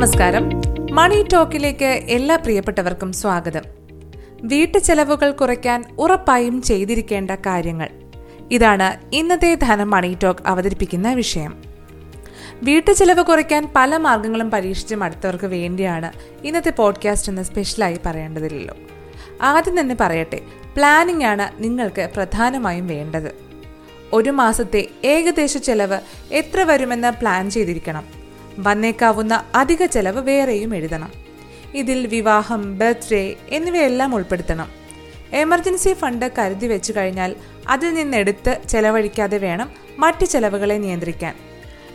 നമസ്കാരം. മണി ടോക്കിലേക്ക് എല്ലാ പ്രിയപ്പെട്ടവർക്കും സ്വാഗതം. വീട്ടു ചെലവുകൾ കുറയ്ക്കാൻ ഉറപ്പായും ചെയ്തിരിക്കേണ്ട കാര്യങ്ങൾ. ഇതാണ് ഇന്നത്തെ ധനം മണി ടോക്ക് അവതരിപ്പിക്കുന്ന വിഷയം. വീട്ടു ചെലവ് കുറയ്ക്കാൻ പല മാർഗങ്ങളും പരീക്ഷിച്ച് മടുത്തവർക്ക് വേണ്ടിയാണ് ഇന്നത്തെ പോഡ്കാസ്റ്റ് എന്ന് സ്പെഷ്യലായി പറയേണ്ടതില്ലല്ലോ. ആദ്യം തന്നെ പറയട്ടെ പ്ലാനിംഗ് ആണ് നിങ്ങൾക്ക് പ്രധാനമായും വേണ്ടത്. ഒരു മാസത്തെ ഏകദേശ ചെലവ് എത്ര വരുമെന്ന് പ്ലാൻ ചെയ്തിരിക്കണം. വന്നേക്കാവുന്ന അധിക ചെലവ് വേറെയും എഴുതണം. ഇതിൽ വിവാഹം ബർത്ത്ഡേ എന്നിവയെല്ലാം ഉൾപ്പെടുത്തണം. എമർജൻസി ഫണ്ട് കരുതി വെച്ചു കഴിഞ്ഞാൽ അതിൽ നിന്നെടുത്ത് ചെലവഴിക്കാതെ വേണം മറ്റ് ചെലവുകളെ നിയന്ത്രിക്കാൻ.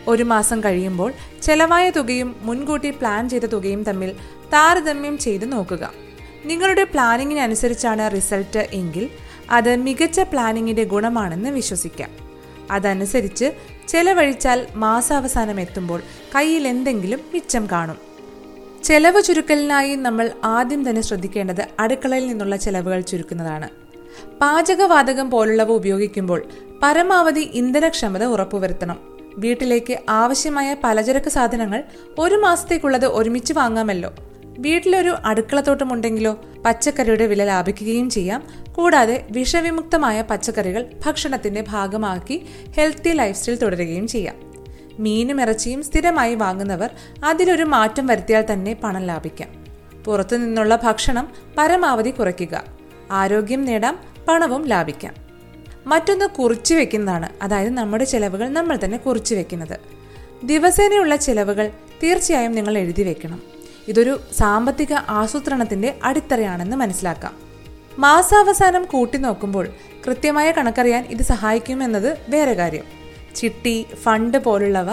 ഒരു മാസം കഴിയുമ്പോൾ ചെലവായ തുകയും മുൻകൂട്ടി പ്ലാൻ ചെയ്ത തുകയും തമ്മിൽ താരതമ്യം ചെയ്ത് നോക്കുക. നിങ്ങളുടെ പ്ലാനിങ്ങിനനുസരിച്ചാണ് റിസൾട്ട് എങ്കിൽ അത് മികച്ച പ്ലാനിങ്ങിന്റെ ഗുണമാണെന്ന് വിശ്വസിക്കാം. അതനുസരിച്ച് ചെലവഴിച്ചാൽ മാസാവസാനം എത്തുമ്പോൾ കയ്യിൽ എന്തെങ്കിലും മിച്ചം കാണും. ചെലവ് ചുരുക്കലിനായി നമ്മൾ ആദ്യം തന്നെ ശ്രദ്ധിക്കേണ്ടത് അടുക്കളയിൽ നിന്നുള്ള ചെലവുകൾ ചുരുക്കുന്നതാണ്. പാചകവാതകം പോലുള്ളവ ഉപയോഗിക്കുമ്പോൾ പരമാവധി ഇന്ധനക്ഷമത ഉറപ്പുവരുത്തണം. വീട്ടിലേക്ക് ആവശ്യമായ പലചരക്ക് സാധനങ്ങൾ ഒരു മാസത്തേക്കുള്ളത് ഒരുമിച്ച് വാങ്ങാമല്ലോ. വീട്ടിലൊരു അടുക്കളത്തോട്ടം ഉണ്ടെങ്കിലോ പച്ചക്കറിയുടെ വില ലാഭിക്കുകയും ചെയ്യാം. കൂടാതെ വിഷവിമുക്തമായ പച്ചക്കറികൾ ഭക്ഷണത്തിന്റെ ഭാഗമാക്കി ഹെൽത്തി ലൈഫ് സ്റ്റൈൽ തുടരുകയും ചെയ്യാം. മീനും ഇറച്ചിയും സ്ഥിരമായി വാങ്ങുന്നവർ അതിലൊരു മാറ്റം വരുത്തിയാൽ തന്നെ പണം ലാഭിക്കാം. പുറത്തു നിന്നുള്ള ഭക്ഷണം പരമാവധി കുറയ്ക്കുക. ആരോഗ്യം നേടാം പണവും ലാഭിക്കാം. മറ്റൊന്ന് കുറിച്ചു വെക്കുന്നതാണ്. അതായത് നമ്മുടെ ചെലവുകൾ നമ്മൾ തന്നെ കുറിച്ചു വെക്കുന്നത്. ദിവസേനയുള്ള ചെലവുകൾ തീർച്ചയായും നിങ്ങൾ എഴുതി വെക്കണം. ഇതൊരു സാമ്പത്തിക ആസൂത്രണത്തിന്റെ അടിത്തറയാണെന്ന് മനസ്സിലാക്കാം. മാസാവസാനം കൂട്ടി നോക്കുമ്പോൾ കൃത്യമായ കണക്കറിയാൻ ഇത് സഹായിക്കുമെന്നത് വേറെ കാര്യം. ചിട്ടി ഫണ്ട് പോലുള്ളവ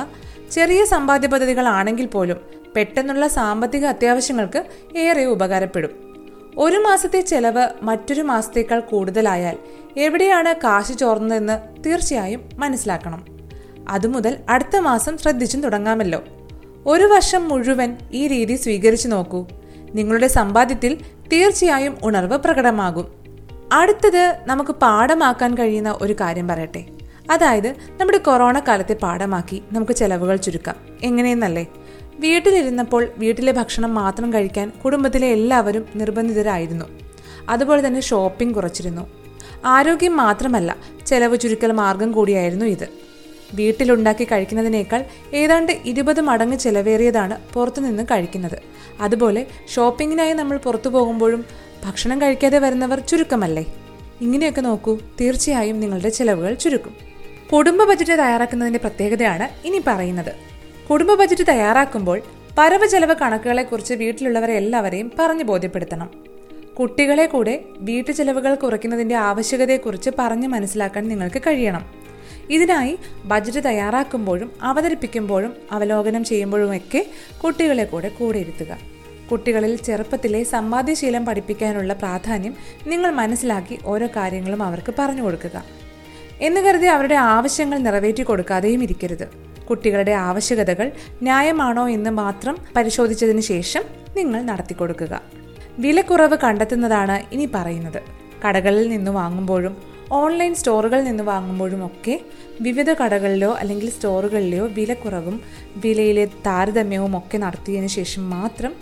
ചെറിയ സമ്പാദ്യ പദ്ധതികളാണെങ്കിൽ പോലും പെട്ടെന്നുള്ള സാമ്പത്തിക അത്യാവശ്യങ്ങൾക്ക് ഏറെ ഉപകാരപ്പെടും. ഒരു മാസത്തെ ചെലവ് മറ്റൊരു മാസത്തേക്കാൾ കൂടുതലായാൽ എവിടെയാണ് കാശ് ചോർന്നതെന്ന് തീർച്ചയായും മനസ്സിലാക്കണം. അതുമുതൽ അടുത്ത മാസം ശ്രദ്ധിച്ചും തുടങ്ങാമല്ലോ. ഒരു വർഷം മുഴുവൻ ഈ രീതി സ്വീകരിച്ചു നോക്കൂ. നിങ്ങളുടെ സമ്പാദ്യത്തിൽ തീർച്ചയായും ഉണർവ് പ്രകടമാകും. അടുത്തത് നമുക്ക് പാഠമാക്കാൻ കഴിയുന്ന ഒരു കാര്യം പറയട്ടെ. അതായത് നമ്മുടെ കൊറോണ കാലത്തെ പാഠമാക്കി നമുക്ക് ചെലവുകൾ ചുരുക്കാം. എങ്ങനെയെന്നല്ലേ? വീട്ടിലിരുന്നപ്പോൾ വീട്ടിലെ ഭക്ഷണം മാത്രം കഴിക്കാൻ കുടുംബത്തിലെ എല്ലാവരും നിർബന്ധിതരായിരുന്നു. അതുപോലെ തന്നെ ഷോപ്പിംഗ് കുറച്ചിരുന്നു. ആരോഗ്യം മാത്രമല്ല ചെലവ് ചുരുക്കൽ മാർഗം കൂടിയായിരുന്നു ഇത്. വീട്ടിലുണ്ടാക്കി കഴിക്കുന്നതിനേക്കാൾ ഏതാണ്ട് ഇരുപത് മടങ്ങ് ചിലവേറിയതാണ് പുറത്തുനിന്ന് കഴിക്കുന്നത്. അതുപോലെ ഷോപ്പിങ്ങിനായി നമ്മൾ പുറത്തു പോകുമ്പോഴും ഭക്ഷണം കഴിക്കാതെ വരുന്നവർ ചുരുക്കമല്ലേ? ഇങ്ങനെയൊക്കെ നോക്കൂ തീർച്ചയായും നിങ്ങളുടെ ചിലവുകൾ ചുരുക്കും. കുടുംബ ബജറ്റ് തയ്യാറാക്കുന്നതിന്റെ പ്രത്യേകതയാണ് ഇനി പറയുന്നത്. കുടുംബ ബജറ്റ് തയ്യാറാക്കുമ്പോൾ വരവ് ചെലവ് കണക്കുകളെക്കുറിച്ച് വീട്ടിലുള്ളവരെ എല്ലാവരെയും പറഞ്ഞു ബോധ്യപ്പെടുത്തണം. കുട്ടികളെ കൂടെ വീട്ടു ചെലവുകൾ കുറയ്ക്കുന്നതിന്റെ ആവശ്യകതയെക്കുറിച്ച് പറഞ്ഞു മനസ്സിലാക്കാൻ നിങ്ങൾക്ക് കഴിയണം. ഇതിനായി ബജറ്റ് തയ്യാറാക്കുമ്പോഴും അവതരിപ്പിക്കുമ്പോഴും അവലോകനം ചെയ്യുമ്പോഴുമൊക്കെ കുട്ടികളെ കൂടെ കൂടെ ഇരുത്തുക കുട്ടികളിൽ ചെറുപ്പത്തിലെ സമ്പാദ്യശീലം പഠിപ്പിക്കാനുള്ള പ്രാധാന്യം നിങ്ങൾ മനസ്സിലാക്കി ഓരോ കാര്യങ്ങളും അവർക്ക് പറഞ്ഞു കൊടുക്കുക. എന്ന് കരുതി അവരുടെ ആവശ്യങ്ങൾ നിറവേറ്റി കൊടുക്കാതെയും ഇരിക്കരുത്. കുട്ടികളുടെ ആവശ്യകതകൾ ന്യായമാണോ എന്ന് മാത്രം പരിശോധിച്ചതിന് ശേഷം നിങ്ങൾ നടത്തി കൊടുക്കുക. വിലക്കുറവ് കണ്ടെത്തുന്നതാണ് ഇനി പറയുന്നത്. കടകളിൽ നിന്ന് വാങ്ങുമ്പോഴും ഓൺലൈൻ സ്റ്റോറുകളിൽ നിന്ന് വാങ്ങുമ്പോഴും ഒക്കെ വിവിധ കടകളിലോ അല്ലെങ്കിൽ സ്റ്റോറുകളിലെയോ വിലക്കുറവും വിലയിലെ താരതമ്യവും ഒക്കെ നടത്തിയതിനു ശേഷം മാത്രം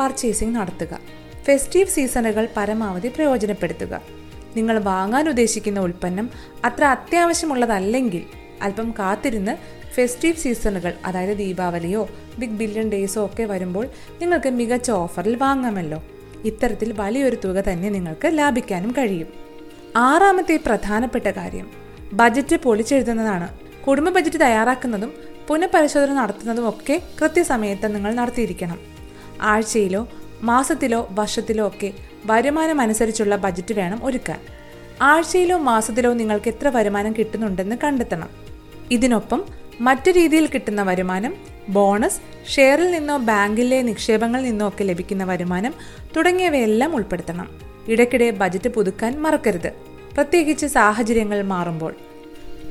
പർച്ചേസിംഗ് നടത്തുക. ഫെസ്റ്റീവ് സീസണുകൾ പരമാവധി പ്രയോജനപ്പെടുത്തുക. നിങ്ങൾ വാങ്ങാൻ ഉദ്ദേശിക്കുന്ന ഉൽപ്പന്നം അത്ര അത്യാവശ്യമുള്ളതല്ലെങ്കിൽ അല്പം കാത്തിരുന്ന് ഫെസ്റ്റീവ് സീസണുകൾ അതായത് ദീപാവലിയോ ബിഗ് ബില്യൺ ഡേയ്സോ ഒക്കെ വരുമ്പോൾ നിങ്ങൾക്ക് മികച്ച ഓഫറിൽ വാങ്ങാമല്ലോ. ഇത്തരത്തിൽ വലിയൊരു തുക തന്നെ നിങ്ങൾക്ക് ലാഭിക്കാനും കഴിയും. ആറാമത്തെ പ്രധാനപ്പെട്ട കാര്യം. ബജറ്റ് പൊളിച്ചെഴുതുന്നതാണ്. കുടുംബ ബജറ്റ് തയ്യാറാക്കുന്നതും പുനഃപരിശോധന നടത്തുന്നതും ഒക്കെ കൃത്യസമയത്ത് നിങ്ങൾ നടത്തിയിരിക്കണം. ആഴ്ചയിലോ മാസത്തിലോ വർഷത്തിലോ ഒക്കെ വരുമാനം അനുസരിച്ചുള്ള ബജറ്റ് വേണം ഒരുക്കാൻ. ആഴ്ചയിലോ മാസത്തിലോ നിങ്ങൾക്ക് എത്ര വരുമാനം കിട്ടുന്നുണ്ടെന്ന് കണ്ടെത്തണം. ഇതിനൊപ്പം മറ്റു രീതിയിൽ കിട്ടുന്ന വരുമാനം ബോണസ് ഷെയറിൽ നിന്നോ ബാങ്കിലെ നിക്ഷേപങ്ങളിൽ നിന്നോ ഒക്കെ ലഭിക്കുന്ന വരുമാനം തുടങ്ങിയവയെല്ലാം ഉൾപ്പെടുത്തണം. ഇടയ്ക്കിടെ ബജറ്റ് പുതുക്കാൻ മറക്കരുത്. പ്രത്യേകിച്ച് സാഹചര്യങ്ങൾ മാറുമ്പോൾ.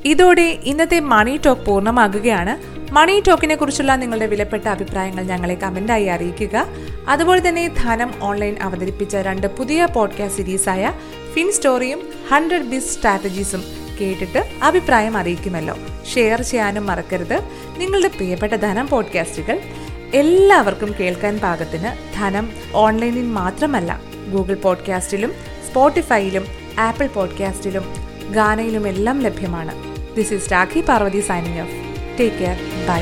ഇതോടെ ഇന്നത്തെ മണി ടോക്ക് പൂർണമാകുകയാണ്. മണി ടോക്കിനെ കുറിച്ചുള്ള നിങ്ങളുടെ വിലപ്പെട്ട അഭിപ്രായങ്ങൾ ഞങ്ങളെ കമന്റായി അറിയിക്കുക. അതുപോലെ തന്നെ ധനം ഓൺലൈൻ അവതരിപ്പിച്ച രണ്ട് പുതിയ പോഡ്കാസ്റ്റ് സീരീസായ ഫിൻ സ്റ്റോറിയും ഹൺഡ്രഡ് ബിസ് സ്ട്രാറ്റജീസും കേട്ടിട്ട് അഭിപ്രായം അറിയിക്കുമല്ലോ. ഷെയർ ചെയ്യാനും മറക്കരുത്. നിങ്ങളുടെ പ്രിയപ്പെട്ട ധനം പോഡ്കാസ്റ്റുകൾ എല്ലാവർക്കും കേൾക്കാൻ പാകത്തിന് ധനം ഓൺലൈനിൽ മാത്രമല്ല ഗൂഗിൾ പോഡ്കാസ്റ്റിലും സ്പോട്ടിഫൈയിലും ആപ്പിൾ പോഡ്കാസ്റ്റിലും ഗാനയിലുമെല്ലാം ലഭ്യമാണ്. This is Rakhi Parvathi signing off take care bye